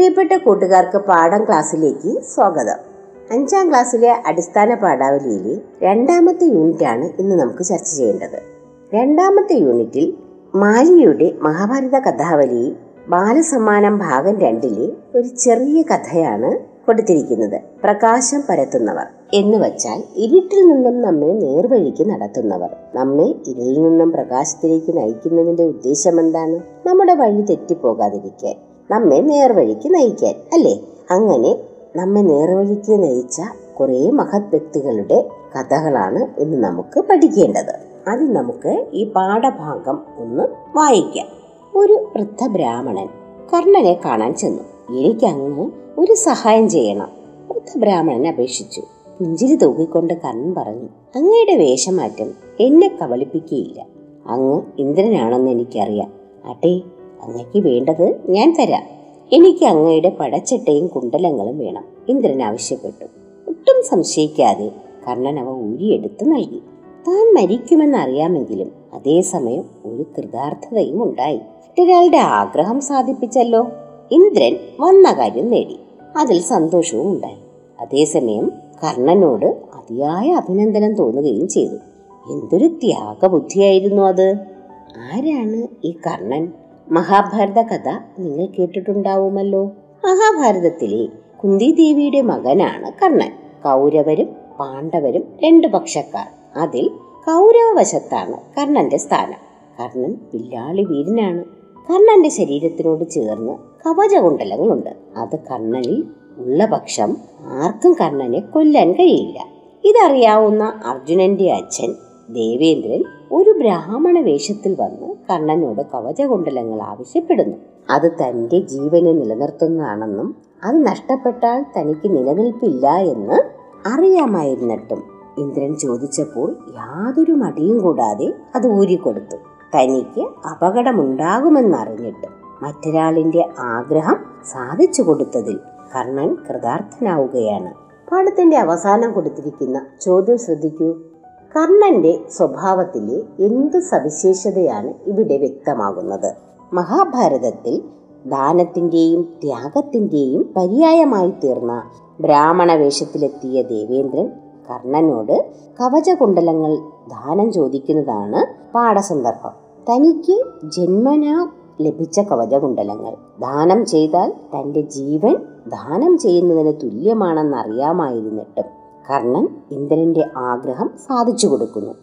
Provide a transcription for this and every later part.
പ്രിയപ്പെട്ട കൂട്ടുകാർക്ക് പാഠം ക്ലാസ്സിലേക്ക് സ്വാഗതം. അഞ്ചാം ക്ലാസ്സിലെ അടിസ്ഥാന പാഠാവലിയിലെ രണ്ടാമത്തെ യൂണിറ്റ് ആണ് ഇന്ന് നമുക്ക് ചർച്ച ചെയ്യേണ്ടത്. രണ്ടാമത്തെ യൂണിറ്റിൽ മാലിയുടെ മഹാഭാരത കഥാവലി ബാലസമ്മാനം ഭാഗം രണ്ടിലെ ഒരു ചെറിയ കഥയാണ് കൊടുത്തിരിക്കുന്നത്. പ്രകാശം പരത്തുന്നവർ എന്ന് വച്ചാൽ ഇരുട്ടിൽ നിന്നും നമ്മെ നേർവഴിക്ക് നടത്തുന്നവർ. നമ്മെ ഇരുളിൽ നിന്നും പ്രകാശത്തിലേക്ക് നയിക്കുന്നതിന്റെ ഉദ്ദേശം എന്താണ്? നമ്മുടെ വഴി തെറ്റിപ്പോകാതിരിക്കാൻ. നമ്മെ നേർവഴിക്ക് നയിക്കാൻ അല്ലേ? അങ്ങനെ നമ്മെ നേർവഴിക്ക് നയിച്ച കുറേ മഹത് വ്യക്തികളുടെ കഥകളാണ് ഇന്ന് നമുക്ക് പഠിക്കേണ്ടത്. അത് നമുക്ക് ഈ പാഠഭാഗം ഒന്ന് വായിക്കാം. ഒരു വൃദ്ധ ബ്രാഹ്മണൻ കർണനെ കാണാൻ ചെന്നു. എനിക്കങ്ങ് ഒരു സഹായം ചെയ്യണം. വൃദ്ധ ബ്രാഹ്മണൻ അപേക്ഷിച്ചു. പുഞ്ചിരി തൂക്കിക്കൊണ്ട് കർണൻ പറഞ്ഞു അങ്ങയുടെ വേഷമാറ്റം എന്നെ കബളിപ്പിക്കുകയില്ല. അങ്ങ് ഇന്ദ്രനാണെന്ന് എനിക്കറിയാം. അട്ടെ അങ്ങയ്ക്ക് വേണ്ടത് ഞാൻ തരാം. എനിക്ക് അങ്ങയുടെ പടച്ചട്ടയും കുണ്ടലങ്ങളും വേണം. ഇന്ദ്രൻ ആവശ്യപ്പെട്ടു. ഒട്ടും സംശയിക്കാതെ കർണൻ അവ ഊരിയെടുത്ത് നൽകി. താൻ മരിക്കുമെന്ന് അറിയാമെങ്കിലും അതേസമയം ഒരു കൃതാർത്ഥതയും ഉണ്ടായി. മറ്റൊരാളുടെ ആഗ്രഹം സാധിപ്പിച്ചല്ലോ. ഇന്ദ്രൻ വന്ന കാര്യം നേടി. അതിൽ സന്തോഷവും ഉണ്ടായി. അതേസമയം കർണനോട് അതിയായ അഭിനന്ദനം തോന്നുകയും ചെയ്തു. എന്തൊരു ത്യാഗബുദ്ധിയായിരുന്നു അത്. ആരാണ് ഈ കർണൻ? മഹാഭാരത കഥ നിങ്ങൾ കേട്ടിട്ടുണ്ടാവുമല്ലോ. മഹാഭാരതത്തിലെ കുന്തിദേവിയുടെ മകനാണ് കർണൻ. കൗരവരും പാണ്ഡവരും രണ്ടു പക്ഷക്കാർ. അതിൽ കൗരവവശത്താണ് കർണന്റെ സ്ഥാനം. കർണൻ പില്ലാളി വീരനാണ്. കർണന്റെ ശരീരത്തിനോട് ചേർന്ന് കവചകുണ്ടലങ്ങളുണ്ട് അത് കർണനിൽ ഉള്ള പക്ഷം ആർക്കും കർണനെ കൊല്ലാൻ കഴിയില്ല. ഇതറിയാവുന്ന അർജുനന്റെ അച്ഛൻ ദേവേന്ദ്രൻ ഒരു ബ്രാഹ്മണ വേഷത്തിൽ വന്ന് കണ്ണനോട് കവചകുണ്ടലങ്ങൾ ആവശ്യപ്പെടുന്നു. അത് തന്റെ ജീവനെ നിലനിർത്തുന്നതാണെന്നും അത് നഷ്ടപ്പെട്ടാൽ തനിക്ക് നിലനിൽപ്പില്ല എന്ന് അറിയാമായിരുന്നിട്ടും ഇന്ദ്രൻ ചോദിച്ചപ്പോൾ യാതൊരു മടിയും കൂടാതെ അത് ഊരിക്കൊടുത്തു. തനിക്ക് അപകടമുണ്ടാകുമെന്നറിഞ്ഞിട്ടും മറ്റൊരാളിന്റെ ആഗ്രഹം സാധിച്ചു കൊടുത്തതിൽ കർണൻ കൃതാർത്ഥനാവുകയാണ്. പാഠത്തിന്റെ അവസാനം കൊടുത്തിരിക്കുന്ന ചോദ്യം ശ്രദ്ധിക്കൂ. കർണന്റെ സ്വഭാവത്തിലെ എന്ത് സവിശേഷതയാണ് ഇവിടെ വ്യക്തമാകുന്നത്? മഹാഭാരതത്തിൽ ദാനത്തിന്റെയും ത്യാഗത്തിന്റെയും പര്യായമായി തീർന്ന ബ്രാഹ്മണ വേഷത്തിലെത്തിയ ദേവേന്ദ്രൻ കർണനോട് കവചകുണ്ടലങ്ങൾ ദാനം ചോദിക്കുന്നതാണ് പാഠസന്ദർഭം. തനിക്ക് ജന്മനാ ലഭിച്ച കവചകുണ്ടലങ്ങൾ. ദാനം ചെയ്താൽ തന്റെ ജീവൻ ദാനം ചെയ്യുന്നതിന് തുല്യമാണെന്ന് അറിയാമായിരുന്നിട്ടും കർണൻ ഇന്ദ്രന്റെ ആഗ്രഹം സാധിച്ചു കൊടുക്കുന്നു.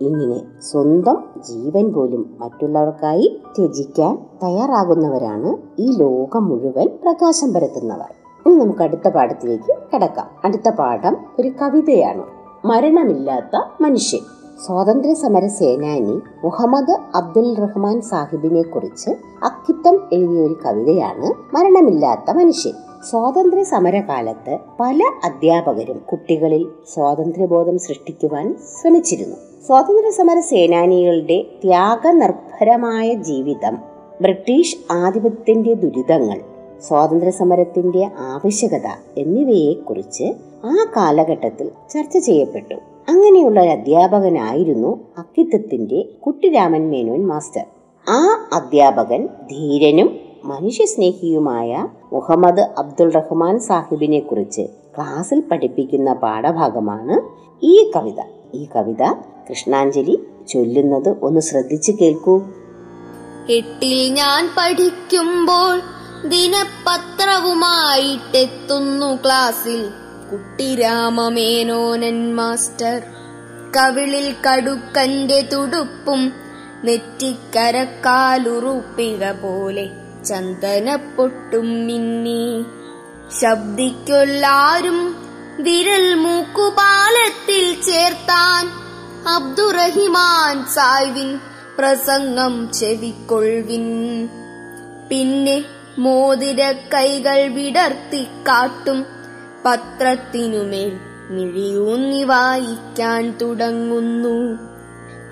ഇങ്ങനെ സ്വന്തം ജീവൻ പോലും മറ്റുള്ളവർക്കായി ത്യജിക്കാൻ തയ്യാറാകുന്നവരാണ് ഈ ലോകം മുഴുവൻ പ്രകാശം പരത്തുന്നവർ. ഇനി നമുക്ക് അടുത്ത പാഠത്തിലേക്ക് കടക്കാം. അടുത്ത പാഠം ഒരു കവിതയാണ്. മരണമില്ലാത്ത മനുഷ്യൻ. സ്വാതന്ത്ര്യ സമര സേനാനി മുഹമ്മദ് അബ്ദുൽ റഹ്മാൻ സാഹിബിനെ കുറിച്ച് അക്കിത്തം എഴുതിയ ഒരു കവിതയാണ് മരണമില്ലാത്ത മനുഷ്യൻ. സ്വാതന്ത്ര്യ സമരകാലത്ത് പല അധ്യാപകരും കുട്ടികളിൽ സ്വാതന്ത്ര്യബോധം സൃഷ്ടിക്കുവാൻ ശ്രമിച്ചിരുന്നു. സ്വാതന്ത്ര്യ സമര സേനാനികളുടെ ത്യാഗനിർഭരമായ ജീവിതം ബ്രിട്ടീഷ് ആധിപത്യത്തിന്റെ ദുരിതങ്ങൾ സ്വാതന്ത്ര്യ സമരത്തിന്റെ ആവശ്യകത എന്നിവയെക്കുറിച്ച് ആ കാലഘട്ടത്തിൽ ചർച്ച ചെയ്യപ്പെട്ടു. അങ്ങനെയുള്ള ഒരു അധ്യാപകനായിരുന്നു അക്കിത്തത്തിന്റെ കുട്ടിരാമൻ മേനോൻ മാസ്റ്റർ. ആ അധ്യാപകൻ ധീരനും മനുഷ്യസ്നേഹിയുമായ മുഹമ്മദ് അബ്ദുൾ റഹ്മാൻ സാഹിബിനെ കുറിച്ച് ക്ലാസ്സിൽ പഠിപ്പിക്കുന്ന പാഠഭാഗമാണ് ഈ കവിത. ഈ കവിത കൃഷ്ണാഞ്ജലി ചൊല്ലുന്നത് ഒന്ന് ശ്രദ്ധിച്ചു കേൾക്കൂ. എട്ടിൽ ഞാൻ പഠിക്കുമ്പോൾ ദിനപത്രവുമായിട്ടെത്തുന്നു ക്ലാസ്സിൽ. കുട്ടിരാമമേനോനൻ മാസ്റ്റർ. കവിളിൽ കടുക്കന്റെ തുടുപ്പും നെറ്റിക്കരക്കാലുറുപ്പിക പോലെ ചന്ദനപ്പൊട്ടും മിന്നി. ശബ്ദിക്കൊല്ലാരും വിരൽ മൂക്കുപാലത്തിൽ ചേർത്താൻ അബ്ദുറഹിമാൻ സായ്വിൻ പ്രസംഗം ചെവിക്കൊൾവിൻ പിന്നെ മോതിര കൈകൾ വിടർത്തി കാട്ടും പത്രത്തിനുമേൽ മിഴിയൂന്നി വായിക്കാൻ തുടങ്ങുന്നു.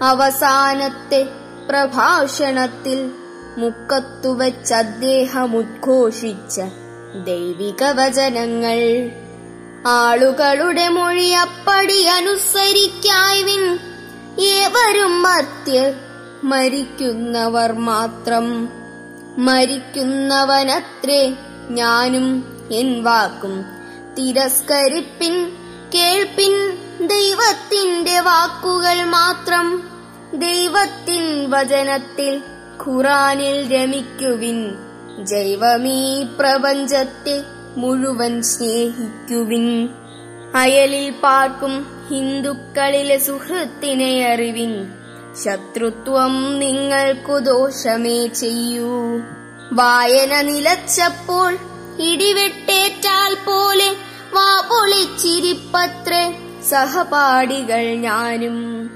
അവസാനത്തെ പ്രഭാഷണത്തിൽ മുക്കത്തുവച്ച് അദ്ദേഹം ഉദ്ഘോഷിച്ച ദൈവിക വചനങ്ങൾ ആളുകളുടെ മൊഴി അപ്പടി അനുസരിക്കായ്വിൻ ഏവരും മർത്യർ മരിക്കുന്നവർ മാത്രം. മരിക്കുന്നവനത്രേ ഞാനും എൻ വാക്കും. തിരസ്കരിപ്പിൻ കേൾപ്പിൻ ദൈവത്തിന്റെ വാക്കുകൾ മാത്രം. ദൈവത്തിൻ വചനത്തിൽ ഖുറാനിൽ രമിക്കുവിൻ. ജൈവമീ പ്രപഞ്ചത്തെ മുഴുവൻ സ്നേഹിക്കുവിൻ. അയലിൽ പാർക്കും ഹിന്ദുക്കളിലെ സുഹൃത്തിനെ അറിവിൻ. ശത്രുത്വം നിങ്ങൾക്കു ദോഷമേ ചെയ്യൂ. വായന നിലച്ചപ്പോൾ ഇടിവെട്ടേറ്റാൽ പോലെ വാ പൊളിച്ചിരിപ്പത്രേ സഹപാഠികൾ ഞാനും.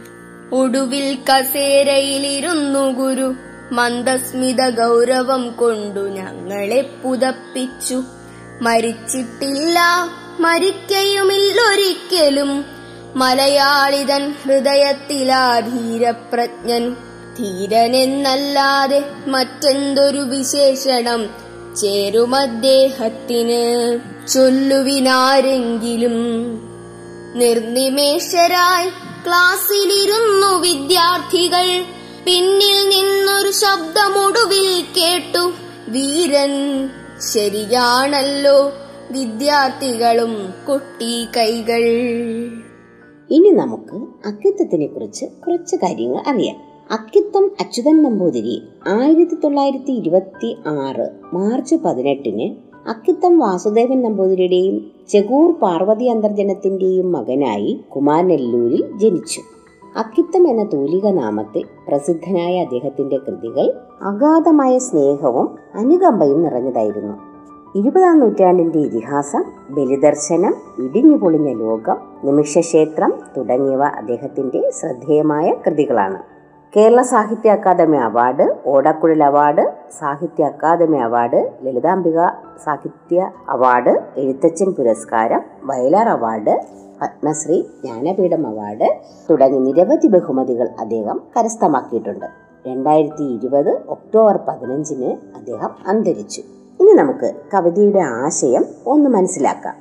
ഒടുവിൽ കസേരയിലിരുന്നു ഗുരു. മന്ദസ്മിത ഗൗരവം കൊണ്ടു ഞങ്ങളെ പുതപ്പിച്ചു. മരിച്ചിട്ടില്ല മരിക്കയുമില്ലൊരിക്കലും. മലയാളിതൻ ഹൃദയത്തിലാ ധീരപ്രജ്ഞൻ ധീരനെന്നല്ലാതെ മറ്റെന്തൊരു വിശേഷണം? ചേരുമദ്ദേഹത്തിന് ചൊല്ലുവിനാരെങ്കിലും. നിർനിമേഷരായി ക്ലാസ്സിലിരുന്നു വിദ്യാർത്ഥികൾ. പിന്നിൽ നിന്നൊരു ശബ്ദമൊടുവിൽ കേട്ടു വീരൻ ശരിയാണല്ലോ വിദ്യാർത്ഥികളും കുട്ടി കൈകൾ ഇനി നമുക്ക് അക്കിത്തത്തിനെ കുറിച്ച് കുറച്ച് കാര്യങ്ങൾ അറിയാം. അക്കിത്തം അച്യുതൻ നമ്പൂതിരി ആയിരത്തി തൊള്ളായിരത്തി ഇരുപത്തി ആറ് മാർച്ച് പതിനെട്ടിന് അക്കിത്തം വാസുദേവൻ നമ്പൂതിരിയുടെയും ചെകൂർ പാർവതി അന്തർജനത്തിന്റെയും മകനായി കുമാരനെല്ലൂരിൽ ജനിച്ചു. അക്കിത്തം എന്ന തൂലിക നാമത്തിൽ പ്രസിദ്ധനായ അദ്ദേഹത്തിന്റെ കൃതികൾ അഗാധമായ സ്നേഹവും അനുകമ്പയും നിറഞ്ഞതായിരുന്നു. ഇരുപതാം നൂറ്റാണ്ടിന്റെ ഇതിഹാസം ബലിദർശനം ഇടിഞ്ഞു പൊളിഞ്ഞ ലോകം നിമിഷക്ഷേത്രം തുടങ്ങിയവ അദ്ദേഹത്തിന്റെ ശ്രദ്ധേയമായ കൃതികളാണ്. Kerala Sahitya Akademi award Odakkuzhal award Sahitya Akademi award Lalithambika Sahitya award Ezhuthachan പുരസ്കാരം വയലാർ അവാർഡ് പത്മശ്രീ ജ്ഞാനപീഠം അവാർഡ് തുടങ്ങി നിരവധി ബഹുമതികൾ അദ്ദേഹം കരസ്ഥമാക്കിയിട്ടുണ്ട്. രണ്ടായിരത്തി ഇരുപത് ഒക്ടോബർ പതിനഞ്ചിന് അദ്ദേഹം അന്തരിച്ചു. ഇനി നമുക്ക് കവിതയുടെ ആശയം ഒന്ന് മനസ്സിലാക്കാം.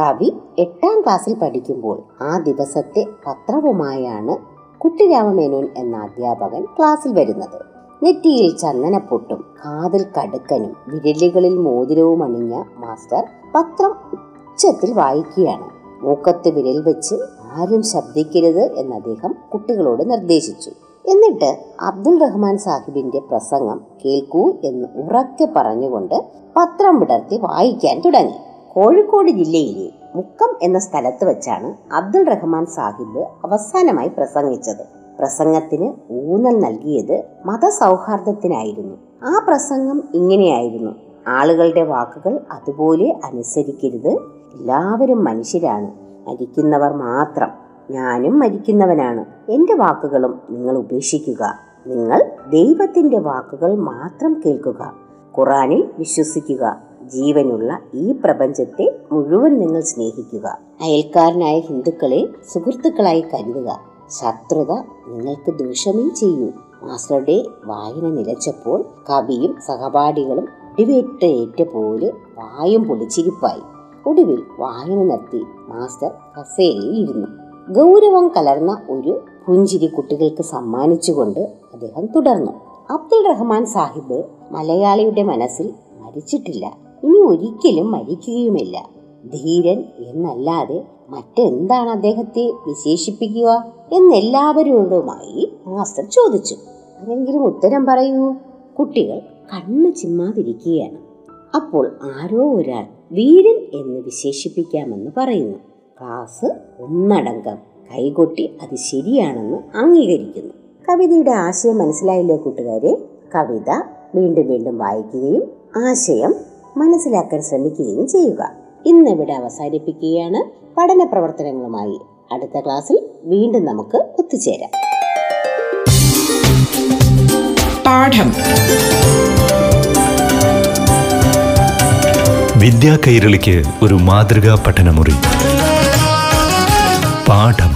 കവി എട്ടാം ക്ലാസ്സിൽ പഠിക്കുമ്പോൾ ആ ദിവസത്തെ പത്രവുമായാണ് കുട്ടിരാമമേനോൻ എന്ന അധ്യാപകൻ ക്ലാസ്സിൽ വരുന്നത്. നെറ്റിയിൽ ചന്ദനപ്പൊട്ടും കാതിൽ കടുക്കനും വിരലുകളിൽ മോതിരവും അണിഞ്ഞ മാസ്റ്റർ പത്രം ഉച്ചത്തിൽ വായിക്കുകയാണ്. മൂക്കത്ത് വിരൽ വെച്ച് ആരും ശബ്ദിക്കരുത് എന്ന് അദ്ദേഹം കുട്ടികളോട് നിർദ്ദേശിച്ചു. എന്നിട്ട് അബ്ദുൾ റഹ്മാൻ സാഹിബിന്റെ പ്രസംഗം കേൾക്കൂ എന്ന് ഉറക്കെ പറഞ്ഞുകൊണ്ട് പത്രം വിടർത്തി വായിക്കാൻ തുടങ്ങി. കോഴിക്കോട് ജില്ലയിലെ മുക്കം എന്ന സ്ഥലത്ത് വെച്ചാണ് അബ്ദുൾ റഹ്മാൻ സാഹിബ് അവസാനമായി പ്രസംഗിച്ചത്. പ്രസംഗത്തിന് ഊന്നൽ നൽകിയത് മതസൗഹാർദ്ദത്തിനായിരുന്നു. ആ പ്രസംഗം ഇങ്ങനെയായിരുന്നു. ആളുകളുടെ വാക്കുകൾ അതുപോലെ അനുസരിക്കരുത്. എല്ലാവരും മനുഷ്യരാണ്. മരിക്കുന്നവർ മാത്രം. ഞാനും മരിക്കുന്നവനാണ്. എന്റെ വാക്കുകളും നിങ്ങൾ ഉപേക്ഷിക്കുക. നിങ്ങൾ ദൈവത്തിന്റെ വാക്കുകൾ മാത്രം കേൾക്കുക. ഖുറാനിൽ വിശ്വസിക്കുക. ജീവനുള്ള ഈ പ്രപഞ്ചത്തെ മുഴുവൻ നിങ്ങൾ സ്നേഹിക്കുക. അയൽക്കാരനായ ഹിന്ദുക്കളെ സുഹൃത്തുക്കളായി കരുതുക. ശത്രുത നിങ്ങൾക്ക് ദോഷമേ ചെയ്യൂ. മാസ്റ്ററുടെ വായന നിലച്ചപ്പോൾ കവിയും സഹപാഠികളും ഇടിവേറ്റേറ്റ പോലെ വായും പൊളിച്ചിരിപ്പായി. ഒടുവിൽ വായന നിർത്തി മാസ്റ്റർ കസേരയിൽ ഇരുന്നു. ഗൗരവം കലർന്ന ഒരു പുഞ്ചിരി കുട്ടികൾക്ക് സമ്മാനിച്ചുകൊണ്ട് അദ്ദേഹം തുടർന്നു. അബ്ദുൾ റഹ്മാൻ സാഹിബ് മലയാളിയുടെ മനസ്സിൽ മരിച്ചിട്ടില്ല. ഇനി ഒരിക്കലും മരിക്കുകയുമില്ല. ധീരൻ എന്നല്ലാതെ മറ്റെന്താണ് അദ്ദേഹത്തെ വിശേഷിപ്പിക്കുക എന്നെല്ലാവരോടുമായി മാസ്റ്റർ ചോദിച്ചു. ആരെങ്കിലും ഉത്തരം പറയൂ കുട്ടികൾ കണ്ണു ചിമ്മാതിരിക്കുകയാണ്. അപ്പോൾ ആരോ ഒരാൾ വീരൻ എന്ന് വിശേഷിപ്പിക്കാമെന്ന് പറയുന്നു. ക്ലാസ് ഒന്നടങ്കം കൈകൊട്ടി അത് ശരിയാണെന്ന് അംഗീകരിക്കുന്നു. കവിതയുടെ ആശയം മനസ്സിലായില്ലേ കൂട്ടുകാരെ? കവിത വീണ്ടും വീണ്ടും വായിക്കുകയും ആശയം മനസ്സിലാക്കാൻ ശ്രമിക്കുകയും ചെയ്യുക. ഇന്നിവിടെ അവസാനിപ്പിക്കുകയാണ്. പഠന പ്രവർത്തനങ്ങളുമായി അടുത്ത ക്ലാസ്സിൽ വീണ്ടും നമുക്ക് ഒത്തുചേരാം. പാഠം. വിദ്യാ കൈരളിക്ക് ഒരു മാതൃകാ പഠനമുറി. പാഠം.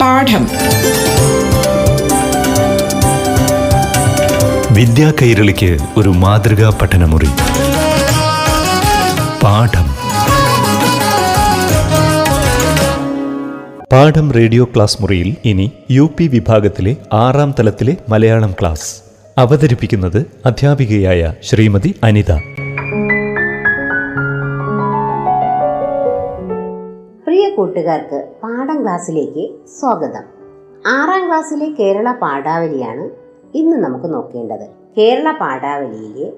പാഠം. വിദ്യാ കൈരളിക്ക് ഒരു മാതൃകാ പഠനമുറി. പാഠം. പാഠം റേഡിയോ ക്ലാസ് മുറിയിൽ ഇനി യു പി വിഭാഗത്തിലെ ആറാം തലത്തിലെ മലയാളം ക്ലാസ്. അവതരിപ്പിക്കുന്നത് അധ്യാപികയായ ശ്രീമതി അനിത. പ്രിയ കൂട്ടുകാർക്ക് പാഠം ക്ലാസ്സിലേക്ക് സ്വാഗതം. ആറാം ക്ലാസ്സിലെ കേരള പാഠാവലിയാണ് ഇന്ന് നമുക്ക് നോക്കേണ്ടത് കേരള പാഠാവലിയിലെ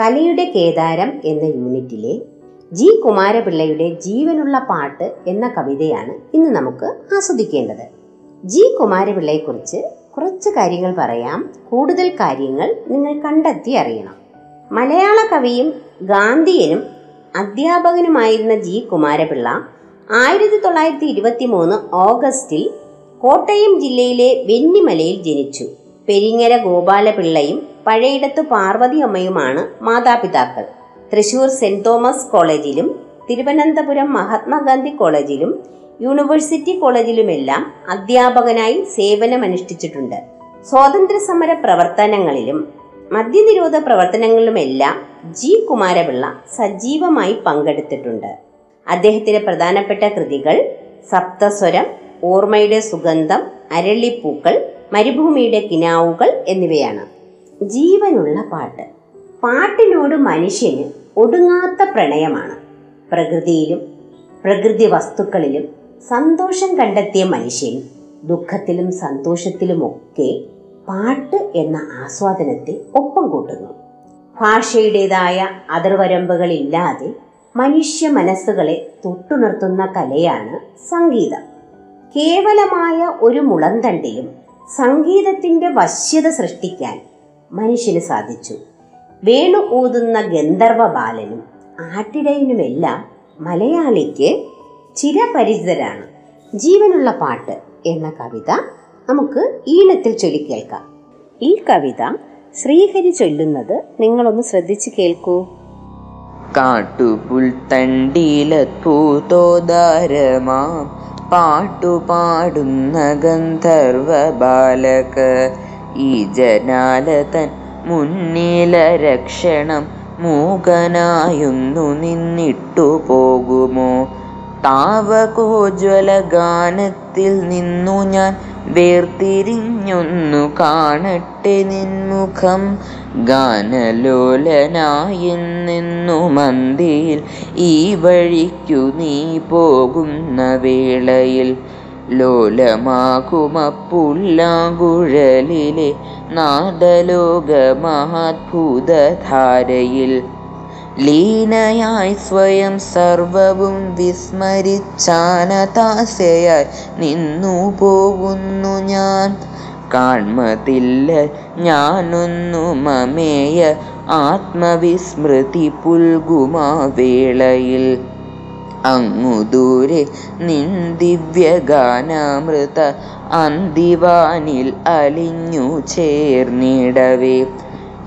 കലയുടെ കേദാരം എന്ന യൂണിറ്റിലെ ജി കുമാരപിള്ളയുടെ ജീവനുള്ള പാട്ട് എന്ന കവിതയാണ് ഇന്ന് നമുക്ക് ആസ്വദിക്കേണ്ടത്. ജി കുമാരപിള്ളയെക്കുറിച്ച് കുറച്ച് കാര്യങ്ങൾ പറയാം. കൂടുതൽ കാര്യങ്ങൾ നിങ്ങൾ കണ്ടെത്തി അറിയണം. മലയാള കവിയും ഗാന്ധിയനും അധ്യാപകനുമായിരുന്ന ജി കുമാരപിള്ള ആയിരത്തി തൊള്ളായിരത്തി ഇരുപത്തി മൂന്ന് ഓഗസ്റ്റിൽ കോട്ടയം ജില്ലയിലെ വെന്നിമലയിൽ ജനിച്ചു. പെരിങ്ങര ഗോപാലപിള്ളയും പഴയിടത്ത് പാർവതി അമ്മയുമാണ് മാതാപിതാക്കൾ. തൃശൂർ സെന്റ് തോമസ് കോളേജിലും തിരുവനന്തപുരം മഹാത്മാഗാന്ധി കോളേജിലും യൂണിവേഴ്സിറ്റി കോളേജിലുമെല്ലാം അധ്യാപകനായി സേവനമനുഷ്ഠിച്ചിട്ടുണ്ട്. സ്വാതന്ത്ര്യ സമര പ്രവർത്തനങ്ങളിലും മദ്യനിരോധ പ്രവർത്തനങ്ങളിലുമെല്ലാം ജി. കുമാരപിള്ള സജീവമായി പങ്കെടുത്തിട്ടുണ്ട്. അദ്ദേഹത്തിന്റെ പ്രധാനപ്പെട്ട കൃതികൾ സപ്തസ്വരം ഓർമ്മയുടെ സുഗന്ധം അരളിപ്പൂക്കൾ മരുഭൂമിയുടെ കിനാവുകൾ എന്നിവയാണ്. ജീവനുള്ള പാട്ട്. പാട്ടിനോട് മനുഷ്യന് ഒടുങ്ങാത്ത പ്രണയമാണ്. പ്രകൃതിയിലും പ്രകൃതി വസ്തുക്കളിലും സന്തോഷം കണ്ടെത്തിയ മനുഷ്യൻ ദുഃഖത്തിലും സന്തോഷത്തിലുമൊക്കെ പാട്ട് എന്ന ആസ്വാദനത്തെ ഒപ്പം കൂട്ടുന്നു. ഭാഷയുടേതായ അതിർവരമ്പുകളില്ലാതെ മനുഷ്യ മനസ്സുകളെ തൊട്ടുണർത്തുന്ന കലയാണ് സംഗീതം. കേവലമായ ഒരു മുളന്തണ്ടിലും സംഗീതത്തിന്റെ വശ്യത സൃഷ്ടിക്കാൻ മനുഷ്യന് സാധിച്ചു. വേണു ഊതുന്ന ഗന്ധർവ ബാലനും ആട്ടിടയനുമെല്ലാം മലയാളിക്ക് ചിരപരിചിതരാണ്. ജീവനുള്ള പാട്ട് എന്ന കവിത നമുക്ക് ഈണത്തിൽ ചൊല്ലിക്കേൾക്കാം ഈ കവിത ശ്രീഹരി ചൊല്ലുന്നത് നിങ്ങളൊന്ന് ശ്രദ്ധിച്ച് കേൾക്കൂ. കാട്ടുപുൽത്തണ്ടിയിലത്ഭുതോദാരമാം പാട്ടുപാടുന്ന ഗന്ധർവ ബാലക ഈ ജനാലതൻ മുന്നില രക്ഷണം മൂകനായൊന്നു നിന്നിട്ടു പോകുമോ? താവകോജ്വല ഗാനത്തിൽ നിന്നു ഞാൻ വേർതിരിഞ്ഞൊന്നു കാണട്ടെ നിൻമുഖം. ഗാനലോലനായെന്നു മന്തിയിൽ ഈ വഴിക്കു നീ പോകുന്ന വേളയിൽ ലോലമാകുമപ്പുല്ലാങ്കുഴലിലെ നാദലോക മഹാത്ഭുതധാരയിൽ ലീനയായി സ്വയം സർവവും വിസ്മരിച്ചാനതാശയായി നിന്നു പോകുന്നു ഞാൻ. കാൺമതില്ല ഞാനൊന്നു മമേയ ആത്മവിസ്മൃതി പുൽകുമാ വേളയിൽ. അങ്ങു ദൂരെ നിൻ ദിവ്യഗാനാമൃത അന്തിവാനിൽ അലിഞ്ഞു ചേർന്നിടവേ.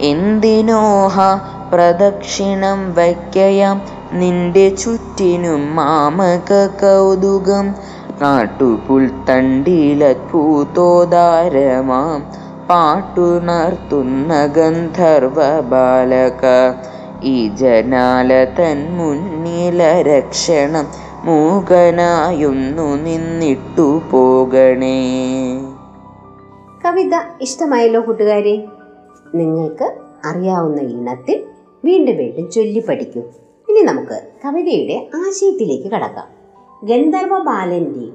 എന്തിനോഹ പ്രദക്ഷിണം വയ്ക്കയാം. നിന്റെ ചുറ്റിനും മാമക കൗതുകം. നാട്ടുപുൽത്തണ്ടിലൂതോദാരമാം പാട്ടുണർത്തുന്ന ഗന്ധർവ ബാലക ഈ ജനാല തൻ മുന്നില രക്ഷണം. മൂകനായൊന്നു നിന്നിട്ടു പോകണേ. കവിത ഇഷ്ടമായല്ലോ കൂട്ടുകാരെ. നിങ്ങൾക്ക് അറിയാവുന്ന ഈണത്തിൽ വീണ്ടും വീണ്ടും ചൊല്ലി പഠിക്കൂ. ഇനി നമുക്ക് കവിതയുടെ ആശയത്തിലേക്ക് കടക്കാം. ഗന്ധർവ ബാലന്റെ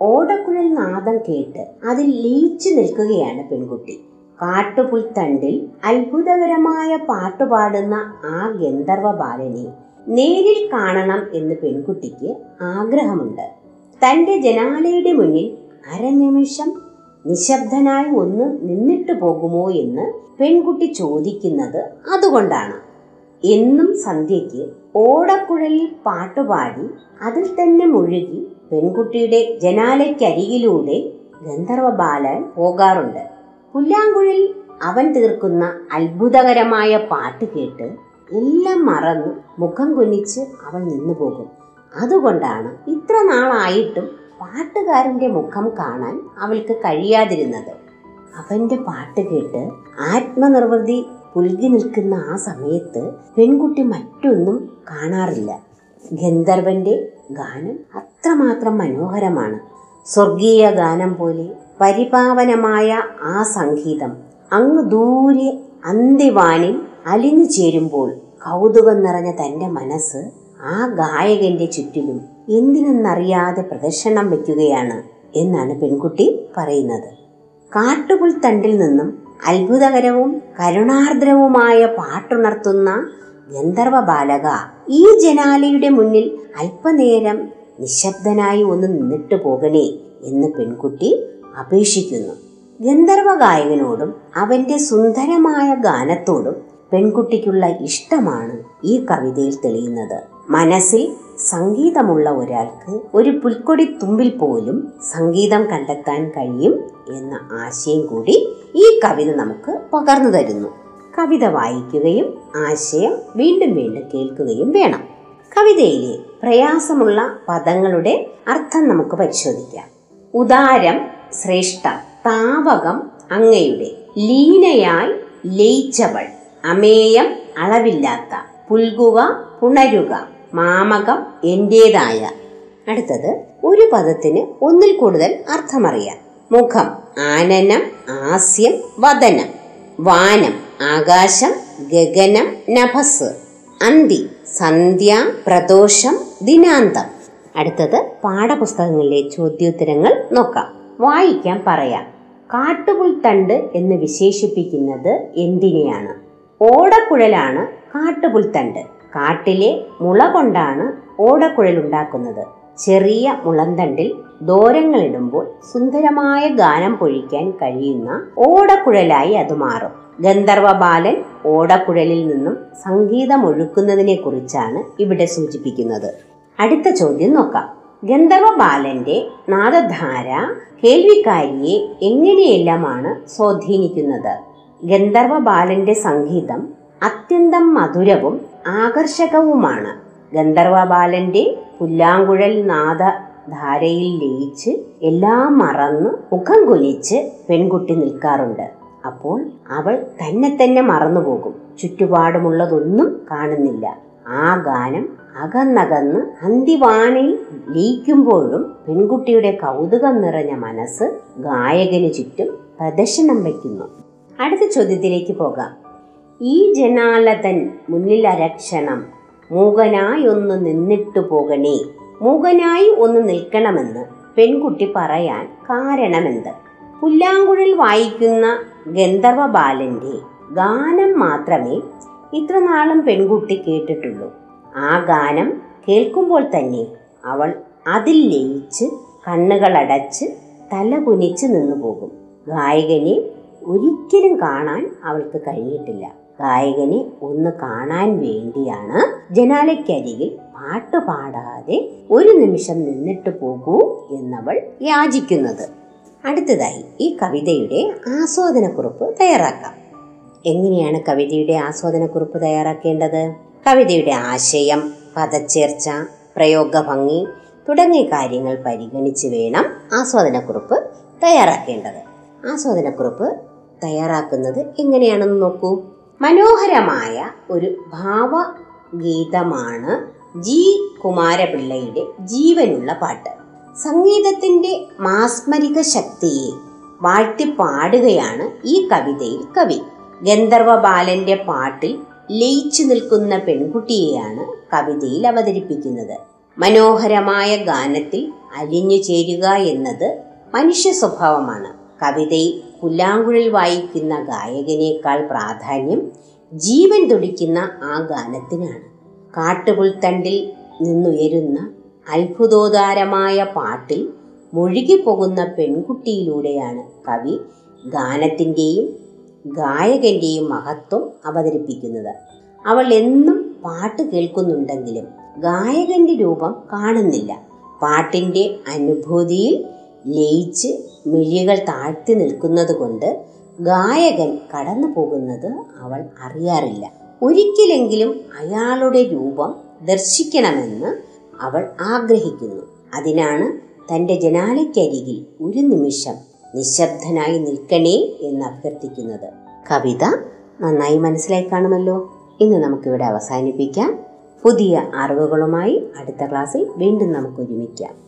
ഓടക്കുഴൽ നാദം കേട്ട് അതിൽ ലയിച്ചു നിൽക്കുകയാണ് പെൺകുട്ടി. കാട്ടുപുൽത്തണ്ടിൽ അത്ഭുതകരമായ പാട്ടുപാടുന്ന ആ ഗന്ധർവ ബാലനെ നേരിൽ കാണണം എന്ന് പെൺകുട്ടിക്ക് ആഗ്രഹമുണ്ട്. തന്റെ ജനാലയുടെ മുന്നിൽ അരനിമിഷം നിശബ്ദനായി ഒന്ന് നിന്നിട്ട് പോകുമോ എന്ന് പെൺകുട്ടി ചോദിക്കുന്നത് അതുകൊണ്ടാണ്. എന്നും സന്ധ്യയ്ക്ക് ഓടക്കുഴലിൽ പാട്ടുപാടി അതിൽ തന്നെ മുഴുകി പെൺകുട്ടിയുടെ ജനാലയ്ക്കരികിലൂടെ ഗന്ധർവ ബാലൻ പോകാറുണ്ട്. പുല്ലാങ്കുഴൽ അവൻ തീർക്കുന്ന അത്ഭുതകരമായ പാട്ട് കേട്ട് എല്ലാം മറന്ന് മുഖം കുനിച്ച് അവൾ നിന്നു പോകും. അതുകൊണ്ടാണ് ഇത്ര നാളായിട്ടും പാട്ടുകാരന്റെ മുഖം കാണാൻ അവൾക്ക് കഴിയാതിരുന്നത്. അവന്റെ പാട്ട് കേട്ട് ആത്മനിർവൃതി പുൽകി നിൽക്കുന്ന ആ സമയത്ത് പെൺകുട്ടി മറ്റൊന്നും കാണാറില്ല. ഗന്ധർവന്റെ ഗാനം അത്രമാത്രം മനോഹരമാണ്. സ്വർഗീയ ഗാനം പോലെ പരിപാവനമായ ആ സംഗീതം അങ്ങ് ദൂരെ അന്തിവാനിൽ അലിഞ്ഞു ചേരുമ്പോൾ കൗതുകം നിറഞ്ഞ തന്റെ മനസ്സ് ആ ഗായകന്റെ ചുറ്റിലും എന്തിനെന്നറിയാതെ പ്രദർശനം വയ്ക്കുകയാണ് എന്നാണ് പെൺകുട്ടി പറയുന്നത്. കാട്ടുപുൽത്തണ്ടിൽ നിന്നും അത്ഭുതകരവും കരുണാർദ്രവുമായ പാട്ടുണർത്തുന്ന ഗന്ധർവ ബാലക ഈ ജനാലയുടെ മുന്നിൽ അല്പനേരം നിശബ്ദനായി ഒന്ന് നിന്നിട്ട് പോകണേ എന്ന് പെൺകുട്ടി അപേക്ഷിക്കുന്നു. ഗന്ധർവ ഗായകനോടും അവന്റെ സുന്ദരമായ ഗാനത്തോടും പെൺകുട്ടിക്കുള്ള ഇഷ്ടമാണ് ഈ കവിതയിൽ തെളിയുന്നത്. മനസ്സിൽ സംഗീതമുള്ള ഒരാൾക്ക് ഒരു പുൽക്കൊടി തുമ്പിൽ പോലും സംഗീതം കണ്ടെത്താൻ കഴിയും എന്ന ആശയം കൂടി ഈ കവിത നമുക്ക് പകർന്നു തരുന്നു. കവിത വായിക്കുകയും ആശയം വീണ്ടും വീണ്ടും കേൾക്കുകയും വേണം. കവിതയിലെ പ്രയാസമുള്ള പദങ്ങളുടെ അർത്ഥം നമുക്ക് പരിശോധിക്കാം. ഉദാരം ശ്രേഷ്ഠ താവകം അങ്ങയുടെ ലീനയായി ലയിച്ചവൾ അമേയം അളവില്ലാത്ത പുൽകുക പുണരുക മാമകം എന്റേതായ. അടുത്തത് ഒരു പദത്തിന് ഒന്നിൽ കൂടുതൽ അർത്ഥമറിയാം മുഖം ആനനം ആസ്യം വദനം. വാനം ആകാശം ഗഗനം നഭസ്. അന്തി സന്ധ്യ പ്രദോഷം ദിനാന്തം. അടുത്തത് പാഠപുസ്തകങ്ങളിലെ ചോദ്യോത്തരങ്ങൾ നോക്കാം. വായിക്കാൻ പറയാം. കാട്ടുപുൽത്തണ്ട് എന്ന് വിശേഷിപ്പിക്കുന്നത് എന്തിനെയാണ്? ഓടക്കുഴലാണ് കാട്ടുപുൽത്തണ്ട് കാട്ടിലെ മുള കൊണ്ടാണ് ഓടക്കുഴലുണ്ടാക്കുന്നത് ചെറിയ മുളന്തണ്ടിൽ ദോരങ്ങളിടുമ്പോൾ സുന്ദരമായ ഗാനം പൊഴിക്കാൻ കഴിയുന്ന ഓടക്കുഴലായി അത് മാറും. ഗന്ധർവ ബാലൻ ഓടക്കുഴലിൽ നിന്നും സംഗീതം ഒഴുക്കുന്നതിനെ കുറിച്ചാണ് ഇവിടെ സൂചിപ്പിക്കുന്നത്. അടുത്ത ചോദ്യം നോക്കാം. ഗന്ധർവ ബാലന്റെ നാദധാര കേൾവിക്കാരിയെ എങ്ങനെയെല്ലാമാണ് സ്വാധീനിക്കുന്നത്? ഗന്ധർവ ബാലന്റെ സംഗീതം അത്യന്തം മധുരവും ആകർഷകവുമാണ്. ഗന്ധർവ ബാലന്റെ പുല്ലാങ്കുഴൽ നാദധാരയിൽ ലയിച്ച് എല്ലാം മറന്ന് മുഖം കുലിച്ച് പെൺകുട്ടി നിൽക്കാറുണ്ട്. അപ്പോൾ അവൾ തന്നെ തന്നെ മറന്നുപോകും ചുറ്റുപാടുമുള്ളതൊന്നും കാണുന്നില്ല. ആ ഗാനം അകന്നകന്ന് അന്തിവാനിൽ ലയിക്കുമ്പോഴും പെൺകുട്ടിയുടെ കൗതുകം നിറഞ്ഞ മനസ്സ് ഗായകന് ചുറ്റും പ്രദർശനം വയ്ക്കുന്നു. അടുത്ത ചോദ്യത്തിലേക്ക് പോകാം. ഈ ജനാലതൻ മുന്നിൽ അരക്ഷണം മൂകനായി ഒന്ന് നിന്നിട്ടു പോകണേ. മൂകനായി ഒന്ന് നിൽക്കണമെന്ന് പെൺകുട്ടി പറയാൻ കാരണമെന്ത്? പുല്ലാങ്കുഴൽ വായിക്കുന്ന ഗന്ധർവ ബാലന്റെ ഗാനം മാത്രമേ ഇത്രനാളും പെൺകുട്ടി കേട്ടിട്ടുള്ളൂ. ആ ഗാനം കേൾക്കുമ്പോൾ തന്നെ അവൾ അതിൽ ലയിച്ച് കണ്ണുകളടച്ച് തല കുനിച്ച് നിന്നു പോകും ഗായകനെ ഒരിക്കലും കാണാൻ അവൾക്ക് കഴിഞ്ഞിട്ടില്ല. ഗായകനെ ഒന്ന് കാണാൻ വേണ്ടിയാണ് ജനാലയ്ക്കരികിൽ പാട്ട് പാടാതെ ഒരു നിമിഷം നിന്നിട്ട് പോകൂ എന്നവൾ യാചിക്കുന്നത്. അടുത്തതായി ഈ കവിതയുടെ ആസ്വാദനക്കുറിപ്പ് തയ്യാറാക്കാം. എങ്ങനെയാണ് കവിതയുടെ ആസ്വാദനക്കുറിപ്പ് തയ്യാറാക്കേണ്ടത്? കവിതയുടെ ആശയം പദച്ചേർച്ച പ്രയോഗഭംഗി തുടങ്ങിയ കാര്യങ്ങൾ പരിഗണിച്ച് വേണം ആസ്വാദനക്കുറിപ്പ് തയ്യാറാക്കേണ്ടത്. ആസ്വാദനക്കുറിപ്പ് തയ്യാറാക്കുന്നത് എങ്ങനെയാണെന്ന് നോക്കൂ. മനോഹരമായ ഒരു ഭാവഗീതമാണ് ജി കുമാരപിള്ളയുടെ ജീവനുള്ള പാട്ട്. സംഗീതത്തിന്റെ മാസ്മരിക ശക്തിയെ വാഴ്ത്തിപ്പാടുകയാണ് ഈ കവിതയിൽ കവി. ഗന്ധർവ ബാലന്റെ പാട്ടിൽ ലയിച്ചു നിൽക്കുന്ന പെൺകുട്ടിയെയാണ് കവിതയിൽ അവതരിപ്പിക്കുന്നത്. മനോഹരമായ ഗാനത്തിൽ അലിഞ്ഞു ചേരുക എന്നത് മനുഷ്യ സ്വഭാവമാണ്. കവിതയിൽ പുല്ലാങ്കുഴൽ വായിക്കുന്ന ഗായകനേക്കാൾ പ്രാധാന്യം ജീവൻ തുടിക്കുന്ന ആ ഗാനത്തിനാണ്. കാട്ടുപുൽത്തണ്ടിൽ നിന്നുയരുന്ന അത്ഭുതോദാരമായ പാട്ടിൽ മുഴുകിപ്പോകുന്ന പെൺകുട്ടിയിലൂടെയാണ് കവി ഗാനത്തിന്റെയും ഗായകന്റെയും മഹത്വം അവതരിപ്പിക്കുന്നത്. അവൾ എന്നും പാട്ട് കേൾക്കുന്നുണ്ടെങ്കിലും ഗായകന്റെ രൂപം കാണുന്നില്ല. പാട്ടിന്റെ അനുഭൂതിയിൽ ലയിച്ച് മിഴികൾ താഴ്ത്തി നിൽക്കുന്നത് കൊണ്ട് ഗായകൻ കടന്നു പോകുന്നത് അവൾ അറിയാറില്ല. ഒരിക്കലെങ്കിലും അയാളുടെ രൂപം ദർശിക്കണമെന്ന് അവൾ ആഗ്രഹിക്കുന്നു. അതിനാണ് തന്റെ ജനാലയ്ക്കരികിൽ ഒരു നിമിഷം നിശബ്ദനായി നിൽക്കണേ എന്ന് അഭ്യർത്ഥിക്കുന്നത്. കവിത നന്നായി മനസ്സിലായി കാണുമല്ലോ. ഇന്ന് നമുക്കിവിടെ അവസാനിപ്പിക്കാം. പുതിയ അറിവുകളുമായി അടുത്ത ക്ലാസ്സിൽ വീണ്ടും നമുക്ക് ഒരുമിക്കാം.